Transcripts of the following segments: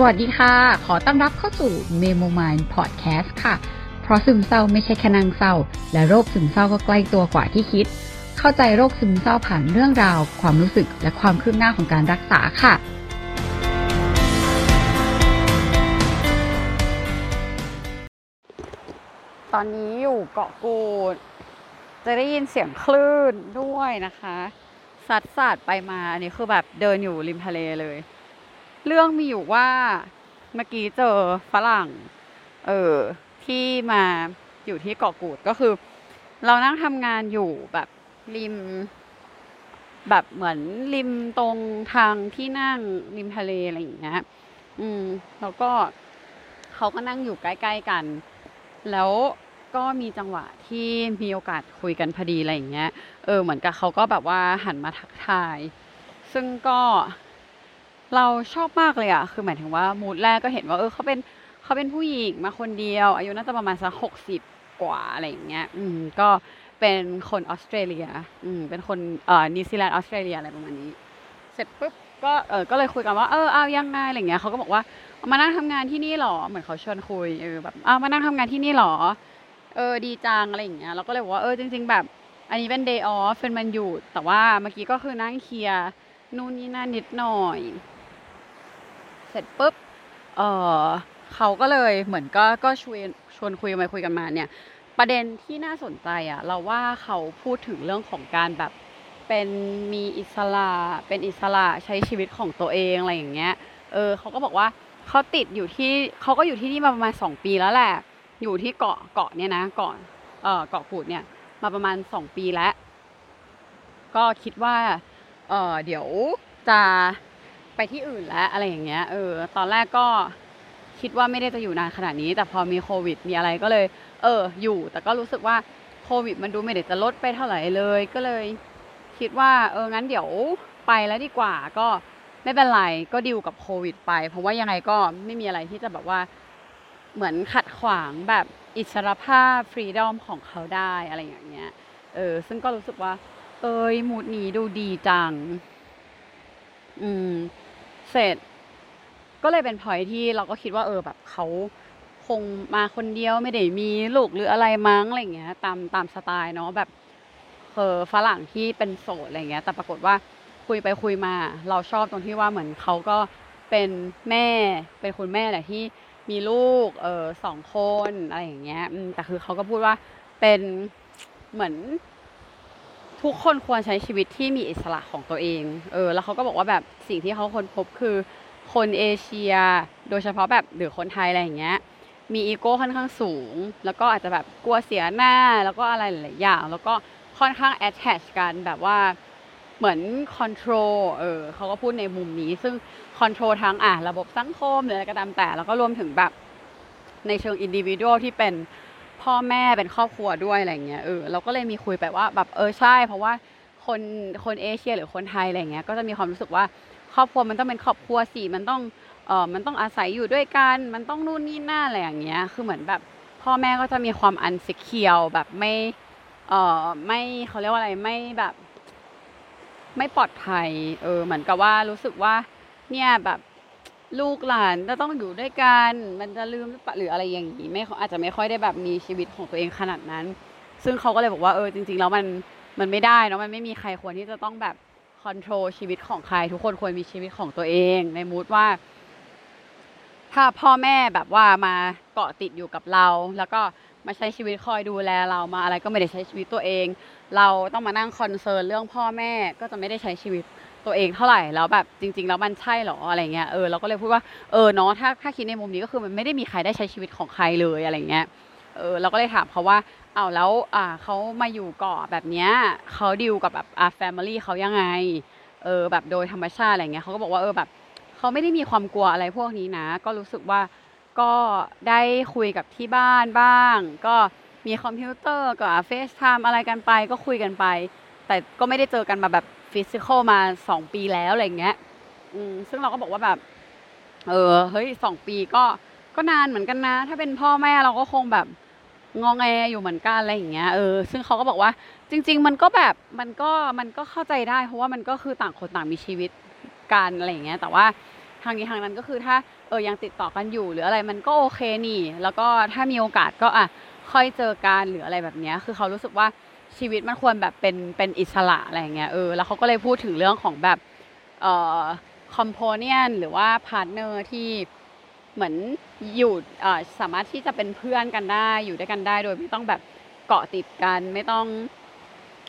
สวัสดีค่ะ ขอต้อนรับเข้าสู่ Memo Mind Podcast ค่ะ เพราะซึมเศร้าไม่ใช่แค่นางเศร้า และโรคซึมเศร้าก็ใกล้ตัวกว่าที่คิด เข้าใจโรคซึมเศร้าผ่านเรื่องราว ความรู้สึกและความคืบหน้าของการรักษาค่ะ ตอนนี้อยู่เกาะกูด จะได้ยินเสียงคลื่นด้วยนะคะ สัดสาดไปมา อันนี้คือแบบเดินอยู่ริมทะเลเลย เรื่องมีอยู่ว่าเมื่อกี้เจอฝรั่ง เออที่มาอยู่ที่เกาะกูดก็คือ เรานั่งทำงานอยู่แบบริม แบบเหมือนริมตรงทางที่นั่งริมทะเลอะไรอย่างเงี้ย อืม แล้วก็เขาก็นั่งอยู่ใกล้ๆกัน แล้วก็มีจังหวะที่มีโอกาสคุยกันพอดีอะไรอย่างเงี้ย เออ เหมือนกับเขาก็แบบว่าหันมาทักทาย ซึ่งก็ เราชอบมากเลยอะคือหมายถึงว่า mood แรกก็เห็นว่าเออเขาเป็นเขาเป็นผู้หญิงมาคนเดียว อายุน่าจะประมาณสักหกสิบกว่าอะไรอย่างเงี้ย อืม ก็เป็นคนออสเตรเลีย อืม เป็นคนเอ่อนิวซีแลนด์ออสเตรเลียอะไรประมาณนี้ เสร็จปุ๊บก็เออก็เลยคุยกันว่าเออเอายังไงอะไรเงี้ยเขาก็บอกว่ามานั่งทำงานที่นี่หรอ เหมือนเขาชวนคุยเออแบบเอามานั่งทำงานที่นี่หรอ เออดีจังอะไรอย่างเงี้ยเราก็เลยบอกว่าเออจริง ๆ แบบ อันนี้เป็น day off เป็นมันหยุดแต่ว่าเมื่อกี้ก็คือนั่งเคลียร์นู่นนี่นั่นนิดหน่อย เสร็จปุ๊บเออเขาก็เลยเหมือนก็ก็ชวนชวนคุยมาคุยกันมาเนี่ยประเด็นที่น่าสนใจอะ่ะเราว่าเขาพูดถึงเรื่องของการแบบเป็นมีอิสระเป็นอิสระใช้ชีวิตของตัวเองอะไรอย่างเงี้ยเออเขาก็บอกว่าเขาติดอยู่ที่เขาก็อยู่ที่นี่มาประมาณสองปีแล้วแหละ อยู่ที่เกาะเกาะเนี่ยนะเกาะเออเกาะกูดเนี่ยมาประมาณสองปีแล้ว ก็คิดว่าเออเดี๋ยวจะ ไปที่อื่นแล้วอะไรอย่างเงี้ย เออ ตอนแรกก็คิดว่าไม่ได้จะอยู่นานขนาดนี้ แต่พอมีโควิด มีอะไรก็เลย เออ อยู่ แต่ก็รู้สึกว่าโควิด มันดูไม่ได้จะลดไปเท่าไหร่เลย ก็เลย คิดว่า เออ งั้นเดี๋ยวไปแล้วดีกว่า ก็ไม่เป็นไร ก็ดิวกับโควิด ไป เพราะว่ายังไงก็ไม่มีอะไรที่จะแบบว่า เหมือนขัดขวางแบบอิสรภาพฟรีดอมของเขาได้อะไรอย่างเงี้ย เออ ซึ่งก็รู้สึกว่า เอยมูดนี้ดูดีจัง อืม เสร็จ ก็เลยเป็นพอยที่เราก็คิดว่าเออแบบเขาคงมาคนเดียวไม่ได้มีลูกหรืออะไรมั้งอะไรเงี้ย ตามตามสไตล์เนาะแบบเออฝรั่งที่เป็นโสดอะไรเงี้ย แต่ปรากฏว่าคุยไปคุยมา เราชอบตรงที่ว่าเหมือนเขาก็เป็นแม่เป็นคุณแม่แหละที่มีลูกเออสองคนอะไรอย่างเงี้ยแต่คือเขาก็พูดว่าเป็นเหมือน ทุกคนควรใช้ชีวิตที่มีอิสระของตัวเอง เออ แล้วเขาก็บอกว่าแบบสิ่งที่เขาค้นพบคือคนเอเชีย โดยเฉพาะแบบหรือคนไทยอะไรอย่างเงี้ย มีอีโก้ค่อนข้างสูง แล้วก็อาจจะแบบกลัวเสียหน้า แล้วก็อะไรหลายอย่าง แล้วก็ค่อนข้าง attach กันแบบว่าเหมือน control เออเขาก็พูดในมุมนี้ ซึ่ง control ทั้งอะระบบสังคมหรืออะไรก็ตามแต่ แล้วก็รวมถึงแบบในเชิง individual ที่เป็น พ่อแม่เป็นครอบครัวด้วยอะไรเงี้ยเออเราก็เลยมีคุยไปว่าแบบเออใช่ เพราะว่าคนคนเอเชียหรือคนไทยอะไรเงี้ยก็จะมีความรู้สึกว่าครอบครัวมันต้องเป็นครอบครัวสิมันต้องเออมันต้องอาศัยอยู่ด้วยกันมันต้องนู่นนี่นั่นอะไรอย่างเงี้ยคือเหมือนแบบพ่อแม่ก็จะมีความอันสิเคียวแบบไม่เออไม่เขาเรียกว่าอะไรไม่แบบ ไม่ปลอดภัยเออเหมือนกับว่ารู้สึกว่าเนี่ยแบบ ลูกหลานจะต้องอยู่ด้วยกัน มันจะลืมหรือเปล่าหรืออะไรอย่างนี้ไม่อาจจะไม่ค่อยได้แบบมีชีวิตของตัวเองขนาดนั้น ซึ่งเขาก็เลยบอกว่าเออจริง ๆ แล้วมันมันไม่ได้เนาะมันไม่มีใครควรที่จะต้องแบบcontrol ชีวิตของใคร ทุกคนควรมีชีวิตของตัวเอง ใน mood ว่า ถ้าพ่อแม่แบบว่ามาเกาะติดอยู่กับเรา แล้วก็มาใช้ชีวิตคอยดูแลเรามาอะไรก็ไม่ได้ใช้ชีวิตตัวเอง เราต้องมานั่ง concern เรื่องพ่อแม่ก็จะไม่ได้ใช้ชีวิต ตัวเองเท่าไหร่แล้วแบบจริง ๆ แล้วมันใช่หรออะไรเงี้ยเออเราก็เลยพูดว่าเออเนาะถ้าถ้าคิดในมุมนี้ก็คือมันไม่ได้มีใครได้ใช้ชีวิตของใครเลยอะไรเงี้ยเออเราก็เลยถามเขาว่าเอาแล้วอ่าเขามาอยู่เกาะแบบเนี้ยเขาดิวกับแบบอ่า family เขายังไงเออแบบโดยธรรมชาติอะไรเงี้ยเขาก็บอกว่าเออแบบเขาไม่ได้มีความกลัวอะไรพวกนี้นะ ก็รู้สึกว่าก็ได้คุยกับที่บ้านบ้าง ก็มีคอมพิวเตอร์กับ FaceTime อะไรกันไปก็คุยกันไป แต่ก็ไม่ได้เจอกันมาแบบ physical มาสองปีแล้วอะไรเงี้ยซึ่งเราก็บอกว่าแบบ เออเฮ้ยสองปีก็ก็นานเหมือนกันนะ ถ้าเป็นพ่อแม่เราก็คงแบบงองแงอยู่เหมือนกันอะไรอย่างเงี้ยเออซึ่งเขาก็บอกว่า จริง ๆ มันก็แบบมันก็มันก็เข้าใจได้เพราะว่ามันก็คือต่างคนต่างมีชีวิตกันอะไรอย่างเงี้ยแต่ว่าทางนี้ทางนั้นก็คือถ้าเออยังติดต่อกันอยู่หรืออะไรมันก็โอเคนี่ แล้วก็ถ้ามีโอกาสก็อะค่อยเจอกันหรืออะไรแบบเนี้ยคือเขารู้สึกว่า ชีวิตมันควรแบบเป็นเป็นอิสระอะไรอย่างเงี้ยเออแล้วเขาก็เลยพูดถึงเรื่องของแบบเอ่อ companion หรือว่า partner ที่เหมือนอยู่เอ่อสามารถที่จะเป็นเพื่อนกันได้อยู่ด้วยกันได้ โดยไม่ต้องแบบเกาะติดกันไม่ต้อง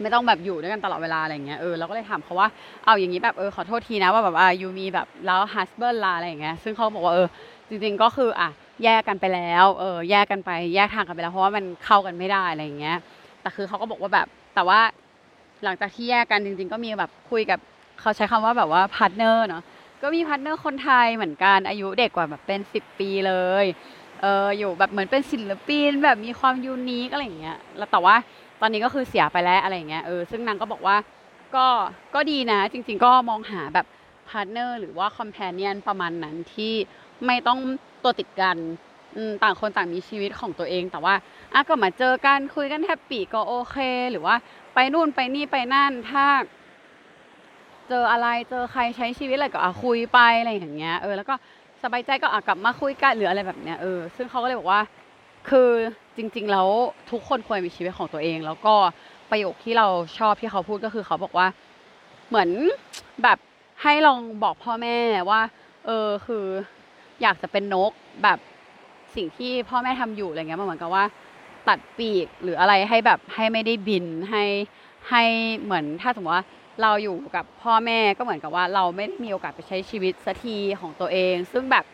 ไม่ต้องแบบอยู่ด้วยกันตลอดเวลาอะไรอย่างเงี้ยเออเราก็เลยถามเขาว่าเอาอย่างนี้แบบเออขอโทษทีนะว่าแบบอ่ายูมีแบบแล้วฮัสเบิร์ลาอะไรอย่างเงี้ยซึ่งเขาบอกว่าเออจริงๆก็คืออะแยกกันไปแล้วเออแยกกันไปแยกทางกันไปแล้วเพราะว่ามันเข้ากันไม่ได้อะไรอย่างเงี้ย แต่คือเขาก็บอกว่าแบบ แต่ว่าหลังจากที่แยกกันจริง ๆ ก็มีแบบคุยกับเขาใช้คำว่าแบบว่า partner เนาะก็มี partner คนไทยเหมือนกันอายุเด็กกว่าแบบเป็นสิบปีเลยเอออยู่แบบเหมือนเป็นศิลปินแบบมีความ unique อะไรอย่างเงี้ยแล้วแต่ว่าตอนนี้ก็คือเสียไปแล้วอะไรอย่างเงี้ยเออซึ่งนางก็บอกว่าก็ก็ดีนะ จริง ๆ ก็มองหาแบบ partner หรือว่าคอม p พ n เนียนประมาณนั้นที่ไม่ต้องตัวติดกัน ต่างคนต่างมีชีวิตของตัวเอง แต่ว่าอะก็มาเจอกันคุยกัน happy ก็โอเค หรือว่าไปนู่นไปนี่ไปนั่นถ้า เจออะไรเจอใครใช้ชีวิตอะไรก็อะคุยไปอะไรอย่างเงี้ยเออแล้วก็สบายใจก็อะกลับมาคุยกันหรืออะไรแบบเนี้ยเออซึ่งเขาก็เลยบอกว่า คือจริง ๆ แล้วทุกคนควรมีชีวิตของตัวเอง แล้วก็ประโยคที่เราชอบที่เขาพูดก็คือเขาบอกว่า เหมือนแบบให้ลองบอกพ่อแม่ว่า เออคือ อยากจะเป็นนกแบบ สิ่งที่พ่อแม่ทำอยู่อะไรเงี้ยมันเหมือนกับว่า ตัดปีกหรืออะไรให้แบบให้ไม่ได้บินให้ให้เหมือนถ้าสมมติว่าเราอยู่กับพ่อแม่ก็เหมือนกับว่าเราไม่ได้มีโอกาสไปใช้ชีวิตสักทีของตัวเอง ซึ่งแบบ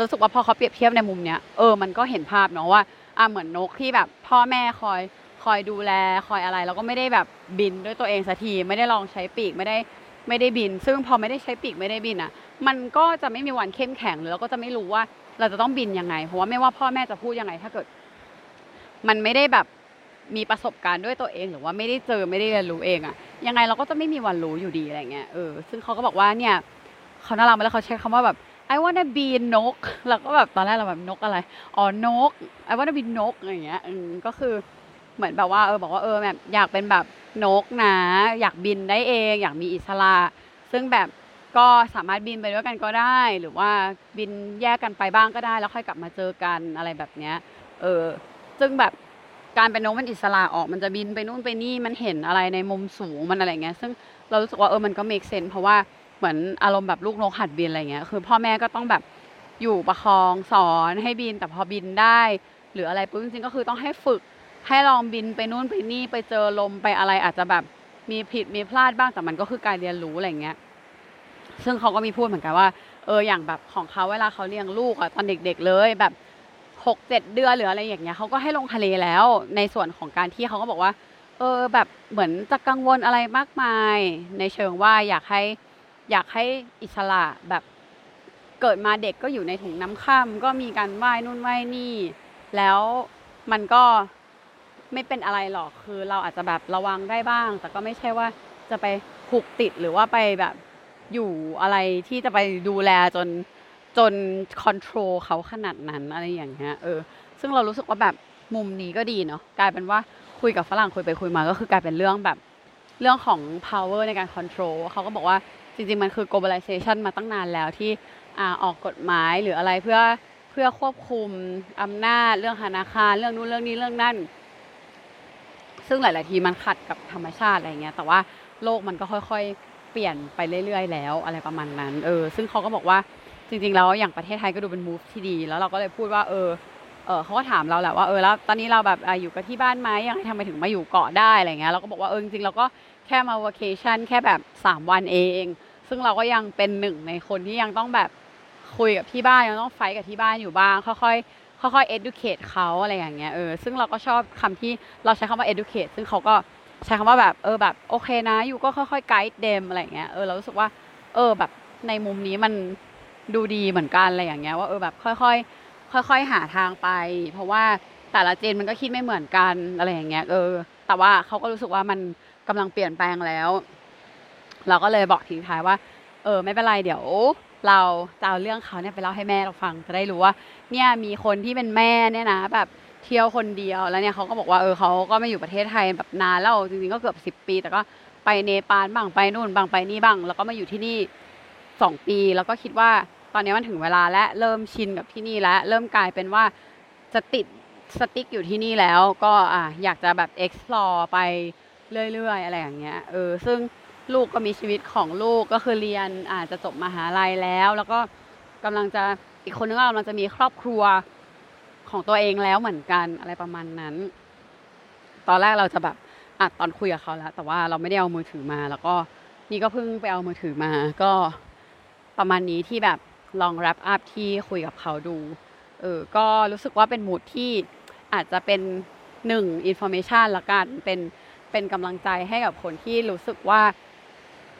รู้สึกว่าพอเขาเปรียบเทียบในมุมเนี้ยเออมันก็เห็นภาพเนาะว่าอะเหมือนนกที่แบบพ่อแม่คอยคอยดูแลคอยอะไรแล้วก็ไม่ได้แบบบินด้วยตัวเองสักทีไม่ได้ลองใช้ปีกไม่ได้ไม่ได้บิน ซึ่งพอไม่ได้ใช้ปีกไม่ได้บินอะ มันก็จะไม่มีวันเข้มแข็งหรือเราก็จะไม่รู้ว่า เราจะต้องบินยังไง เพราะว่าไม่ว่าพ่อแม่จะพูดยังไง ถ้าเกิด มันไม่ได้แบบมีประสบการณ์ด้วยตัวเอง หรือว่าไม่ได้เจอไม่ได้เรียนรู้เองอะยังไงเราก็จะไม่มีวันรู้อยู่ดีอะไรเงี้ยเออซึ่งเขาก็บอกว่าเนี่ยเขาน่ารักมากแล้วเขาใช้คำว่าแบบ I wanna be นกแล้วก็แบบตอนแรกเราแบบนกอะไรอ๋อนก I wanna be นกอะไรเงี้ยอืมก็คือเหมือนแบบว่าเออบอกว่าเออแบบอยากเป็นแบบนกนะ อยากบินได้เอง อยากมีอิสระ ซึ่งแบบ ก็สามารถบินไปด้วยกันก็ได้ หรือว่าบินแยกกันไปบ้างก็ได้ แล้วค่อยกลับมาเจอกันอะไรแบบเนี้ยเออซึ่งแบบการเป็นนกมันอิสระออกมันจะบินไปนู่นไปนี่มันเห็นอะไรในมุมสูงมันอะไรเงี้ยซึ่งเรารู้สึกว่าเออมันก็ make sense เพราะว่าเหมือนอารมณ์แบบลูกนกหัดบินอะไรเงี้ยคือพ่อแม่ก็ต้องแบบอยู่ประคองสอนให้บินแต่พอบินได้ หรืออะไรปุ๊บจริงๆก็คือต้องให้ฝึกให้ลองบินไปนู่นไปนี่ไปเจอลมไปอะไรอาจจะแบบมีผิดมีพลาดบ้างแต่มันก็คือการเรียนรู้อะไรเงี้ย ซึ่งเขาก็มีพูดเหมือนกันว่า เอออย่างแบบของเขาเวลาเขาเลี้ยงลูกอะตอนเด็ก ๆ เลยแบบหกเจ็ดเดือนหรืออะไรอย่างเงี้ยเขาก็ให้ลงทะเลแล้ว ในส่วนของการที่เขาก็บอกว่า เออแบบเหมือนจะกังวลอะไรมากมาย ในเชิงว่าอยากให้อยากให้อิสระแบบเกิดมาเด็กก็อยู่ในถุงน้ำข้ามก็มีการว่ายนู่นว่ายนี่ แล้วมันก็ไม่เป็นอะไรหรอกคือเราอาจจะแบบระวังได้บ้าง แต่ก็ไม่ใช่ว่าจะไปผูกติดหรือว่าไปแบบ อยู่อะไรที่จะไปดูแลจนจนคอนโทรลเขาขนาดนั้นอะไรอย่างเงี้ยเออ ซึ่งเรารู้สึกว่าแบบมุมนี้ก็ดีเนาะกลายเป็นว่าคุยกับฝรั่งคุยไปคุยมาก็คือกลายเป็นเรื่องแบบเรื่องของ power ในการ control เขาก็บอกว่าจริงๆ มันคือ globalization มาตั้งนานแล้วที่อ่าออกกฎหมายหรืออะไรเพื่อเพื่อควบคุมอำนาจเรื่องธนาคารเรื่องนู้นเรื่องนี้เรื่องนั่น ซึ่งหลาย ๆ ทีมันขัดกับธรรมชาติอะไรเงี้ยแต่ว่าโลกมันก็ค่อย ๆ เปลี่ยนไปเรื่อยๆ แล้วอะไรประมาณนั้น เออ ซึ่งเขาก็บอกว่าจริงๆแล้วอย่างประเทศไทยก็ดูเป็น move ที่ดี แล้วเราก็เลยพูดว่าเออเออเขาก็ถามเราแหละว่าเออแล้วตอนนี้เราแบบอยู่กับที่บ้านไหมยังไงทำไมถึงมาอยู่เกาะได้อะไรเงี้ยเราก็บอกว่าเออจริงๆเราก็แค่มา vacation แค่แบบ 3 วันเอง ซึ่งเราก็ยังเป็นหนึ่งในคนที่ยังต้องแบบคุยกับที่บ้านยังต้องไฟกับที่บ้านอยู่บ้าง ค่อยๆค่อยๆ educate เขาอะไรอย่างเงี้ยเออซึ่งเราก็ชอบคำที่เราใช้คำว่า educate ซึ่งเขาก็ ใช้คำว่าแบบเออแบบโอเคนะอยู่ก็ค่อยๆ guide them อะไรเงี้ยเออเรารู้สึกว่า เออแบบในมุมนี้มันดูดีเหมือนกันอะไรอย่างเงี้ยว่าเออแบบค่อยๆค่อย ๆ หาทางไป เพราะว่าแต่ละเจนมันก็คิดไม่เหมือนกันอะไรอย่างเงี้ยเออ แต่ว่าเขาก็รู้สึกว่ามันกำลังเปลี่ยนแปลงแล้ว เราก็เลยบอกทิ้งท้ายว่า เออ ไม่เป็นไรเดี๋ยว เราจะเอาเรื่องเขาเนี่ยไปเล่าให้แม่เราฟังจะได้รู้ว่า เนี่ยมีคนที่เป็นแม่เนี่ยนะแบบ เที่ยวคนเดียวแล้วเนี่ยเขาก็บอกว่าเออเขาก็ไมาอยู่ประเทศไทยแบบนานแล้วจริงๆก็เกือบสิบปี แต่ก็ไปเนปาลบ้างไปนู่นบ้างไปนี่บ้าง แล้วก็มาอยู่ที่นี่สองปี แล้วก็คิดว่าตอนนี้มันถึงเวลาและเริ่มชินกับที่นี่แล้ว เริ่มกลายเป็นว่าจะติดสติ๊กอยู่ที่นี่แล้วก็อะอยากจะแบบ explore ไปเรื่อยๆ อะไรอย่างเงี้ยเออซึ่งลูกก็มีชีวิตของลูกก็คือเรียนอาจจะจบมหาลัยแล้ว แล้วก็กำลังจะอีกคนนึงก็กำลังจะมีครอบครัว ของตัวเองแล้วเหมือนกันอะไรประมาณนั้น ตอนแรกเราจะแบบอัดตอนคุยกับเขาแล้วแต่ว่าเราไม่ได้เอามือถือมา แล้วก็นี่ก็เพิ่งไปเอามือถือมา ก็ประมาณนี้ที่แบบลอง wrap up ที่คุยกับเขาดูเออก็รู้สึกว่าเป็นมูดที่อาจจะเป็นหนึ่ง information ละกันเป็นเป็นกำลังใจให้กับคนที่รู้สึกว่า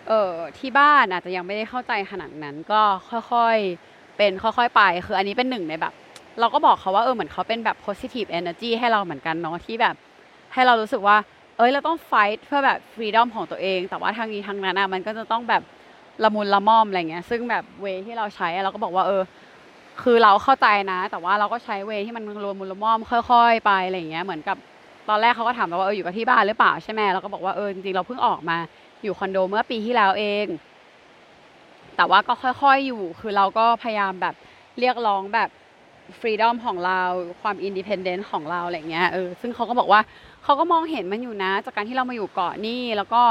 เออที่บ้านอาจจะยังไม่ได้เข้าใจขนาดนั้น ก็ค่อยๆเป็นค่อยๆไป คืออันนี้เป็นหนึ่งในแบบ เราก็บอกเขาว่าเออเหมือนเขาเป็นแบบ positive energy ให้เราเหมือนกันเนาะที่แบบ ให้เรารู้สึกว่า เอ้ยเราต้อง fight เพื่อแบบ freedom ของตัวเอง แต่ว่าทางนี้ทางนั้นอะมันก็จะต้องแบบละมุนละม่อมอะไรเงี้ยซึ่งแบบ way ที่เราใช้เราก็บอกว่าเออ คือเราเข้าใจนะ แต่ว่าเราก็ใช้ way ที่มันละมุนละม่อมค่อย ๆ ไปอะไรเงี้ยเหมือนกับตอนแรกเขาก็ถามเราว่าเอออยู่กับที่บ้านหรือเปล่าใช่ไหมเราก็บอกว่าเออจริงๆเราเพิ่งออกมาอยู่คอนโดเมื่อปีที่แล้วเอง แต่ว่าก็ค่อยๆอยู่ คือเราก็พยายามแบบเรียกร้องแบบ freedom ของเรา ความ independent ของเราอะไรเงี้ยเออซึ่งเขาก็บอกว่าเขาก็มองเห็นมันอยู่นะ จากการที่เรามาอยู่เกาะนี่แล้วก็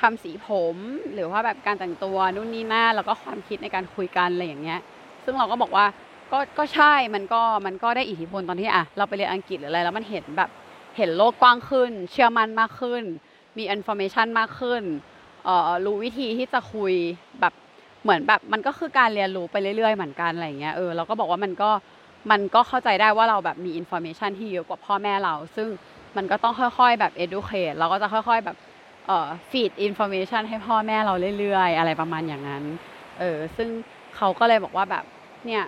ทำสีผม หรือว่าแบบการแต่งตัวนู่นนี่นั่นแล้วก็ความคิดในการคุยกันอะไรอย่างเงี้ย ซึ่งเราก็บอกว่าก็ก็ใช่มันก็มันก็ได้อิทธิพลตอนที่อะเราไปเรียนอังกฤษหรืออะไรแล้วมันเห็นแบบเห็นโลกกว้างขึ้น เชื่อมั่นมากขึ้น มี information มากขึ้นเอ่อรู้วิธีที่จะคุยแบบเหมือนแบบมันก็คือการเรียนรู้ไปเรื่อยๆเหมือนกันอะไรเงี้ยเออเราก็บอกว่ามันก็ มันก็เข้าใจได้ว่าเราแบบมี information ที่เยอะกว่าพ่อแม่เรา ซึ่งมันก็ต้องค่อยๆแบบ educate เราก็จะค่อยๆแบบเอ่อ feed information ให้พ่อแม่เราเรื่อยๆ อะไรประมาณอย่างนั้น เออ ซึ่งเขาก็เลยบอกว่าแบบ เนี่ย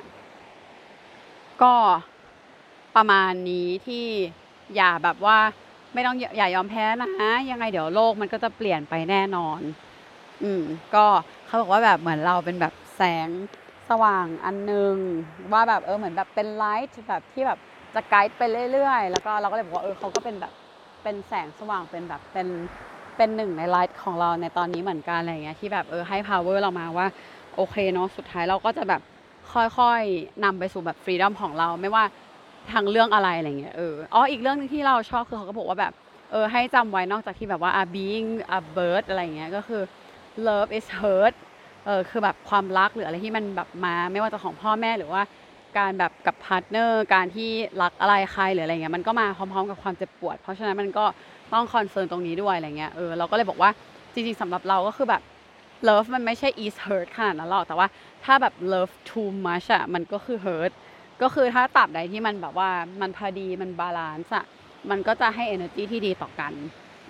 ก็ประมาณนี้ที่อย่าแบบว่าไม่ต้องอย่ายอมแพ้นะยังไงเดี๋ยวโลกมันก็จะเปลี่ยนไปแน่นอน อืม ก็เขาบอกว่าแบบเหมือนเราเป็นแบบแสง ว่างอันหนึง ว่าแบบเออเหมือนแบบเป็นไลท์แบบที่แบบจะไกด์ไปเรื่อย ๆ แล้วก็เราก็เลยบอกว่าเออเขาก็เป็นแบบเป็นแสงสว่างเป็นแบบเป็นเป็นหนึ่งในไลท์ของเราในตอนนี้เหมือนกันอะไรเงี้ยที่แบบเออให้ power เรามาว่าโอเคเนาะสุดท้ายเราก็จะแบบค่อยๆนำไปสู่แบบฟรีดอมของเราไม่ว่าทางเรื่องอะไรอะไรเงี้ยเอออ๋ออีกเรื่องนึงที่เราชอบคือเขาก็บอกว่าแบบเออให้จำไว้นอกจากที่แบบว่า a being a bird อะไรเงี้ยก็คือ love is hurt เออคือแบบความรักหรืออะไรที่มันแบบมาไม่ว่าจะของพ่อแม่หรือว่าการแบบกับ partner การที่รักอะไรใครหรืออะไรเงี้ยมันก็มาพร้อมๆกับความเจ็บปวด เพราะฉะนั้นมันก็ต้อง concern ตรงนี้ด้วยอะไรเงี้ยเออเราก็เลยบอกว่าจริงๆสำหรับเราก็คือแบบ love มันไม่ใช่ is hurt ขนาดนั้นหรอกแต่ว่าถ้าแบบ love too much อะมันก็คือ hurt ก็คือถ้าตราบใดที่มันแบบว่ามันพอดีมัน balance อะมันก็จะให้ energy ที่ดีต่อกัน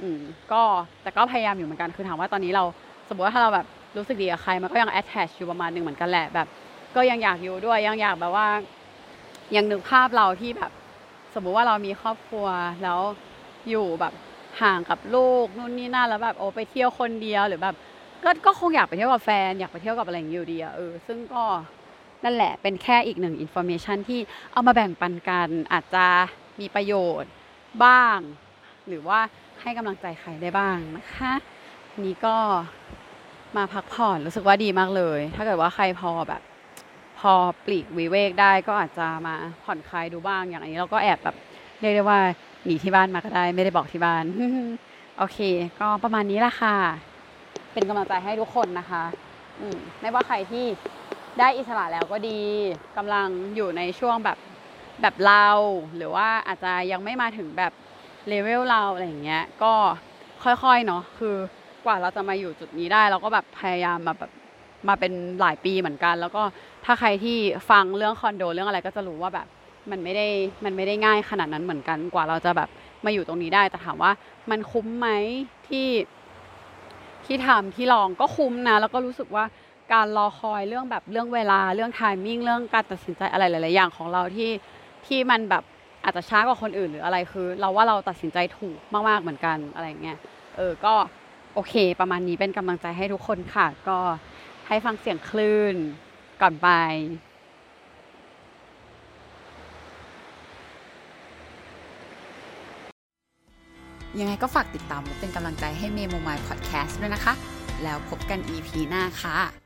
อืมก็แต่ก็พยายามอยู่เหมือนกันคือถามว่าตอนนี้เราสมมติว่าถ้าเราแบบ รู้สึกดีกับใครมันก็ยัง attach อยู่ประมาณหนึ่งเหมือนกันแหละแบบ ก็ยังอยากอยู่ด้วยยังอยากแบบว่า ยังนึกภาพเราที่แบบ สมมุติว่าเรามีครอบครัวแล้วอยู่แบบห่างกับลูกนู่นนี่นั่นแล้วแบบโอ้ไปเที่ยวคนเดียวหรือแบบก็ก็คงอยากไปเที่ยวกับแฟน อยากไปเที่ยวกับอะไรอย่างนี้อยู่ดีอะเออซึ่งก็นั่นแหละเป็นแค่อีกหนึ่ง information ที่เอามาแบ่งปันกันอาจจะมีประโยชน์บ้าง หรือว่าให้กำลังใจใครได้บ้างนะคะ นี่ก็ มาพักผ่อนรู้สึกว่าดีมากเลย ถ้าเกิดว่าใครพอแบบ พอปลีกวิเวกได้ก็อาจจะมาผ่อนคลายดูบ้างอย่างนนี้เราก็แอบแบบเรียกได้ว่าหนีที่บ้านมาก็ได้ ไม่ได้บอกที่บ้าน โอเค ก็ประมาณนี้ละค่ะ เป็นกำลังใจให้ทุกคนนะคะอืมไม่ว่าใครที่ได้อิสระแล้วก็ดีกำลังอยู่ในช่วงแบบแบบเรา หรือว่าอาจจะยังไม่มาถึงแบบเลเวลเราอะไรอย่างเงี้ย ก็ค่อยๆเนาะคือ กว่าเราจะมาอยู่จุดนี้ได้ เราก็แบบพยายามมาแบบมาเป็นหลายปีเหมือนกัน แล้วก็ถ้าใครที่ฟังเรื่องคอนโดเรื่องอะไรก็จะรู้ว่าแบบมันไม่ได้มันไม่ได้ง่ายขนาดนั้นเหมือนกันกว่าเราจะแบบมาอยู่ตรงนี้ได้ แต่ถามว่ามันคุ้มไหมที่ที่ทำที่ลองก็คุ้มนะ แล้วก็รู้สึกว่าการรอคอยเรื่องแบบเรื่องเวลาเรื่องไทมิ่งเรื่องการตัดสินใจอะไรหลาย ๆ อย่างของเราที่ที่มันแบบอาจจะช้ากว่าคนอื่นหรืออะไรคือ เราว่าเราตัดสินใจถูกมาก ๆ เหมือนกันอะไรเงี้ยเออก็ โอเค ประมาณนี้เป็นกำลังใจให้ทุกคนค่ะ ก็ให้ฟังเสียงคลื่นก่อนไปยังไงก็ฝากติดตามและเป็นกำลังใจให้เมโมมายพอดแคสต์ด้วยนะคะ แล้วพบกัน EP หน้าค่ะ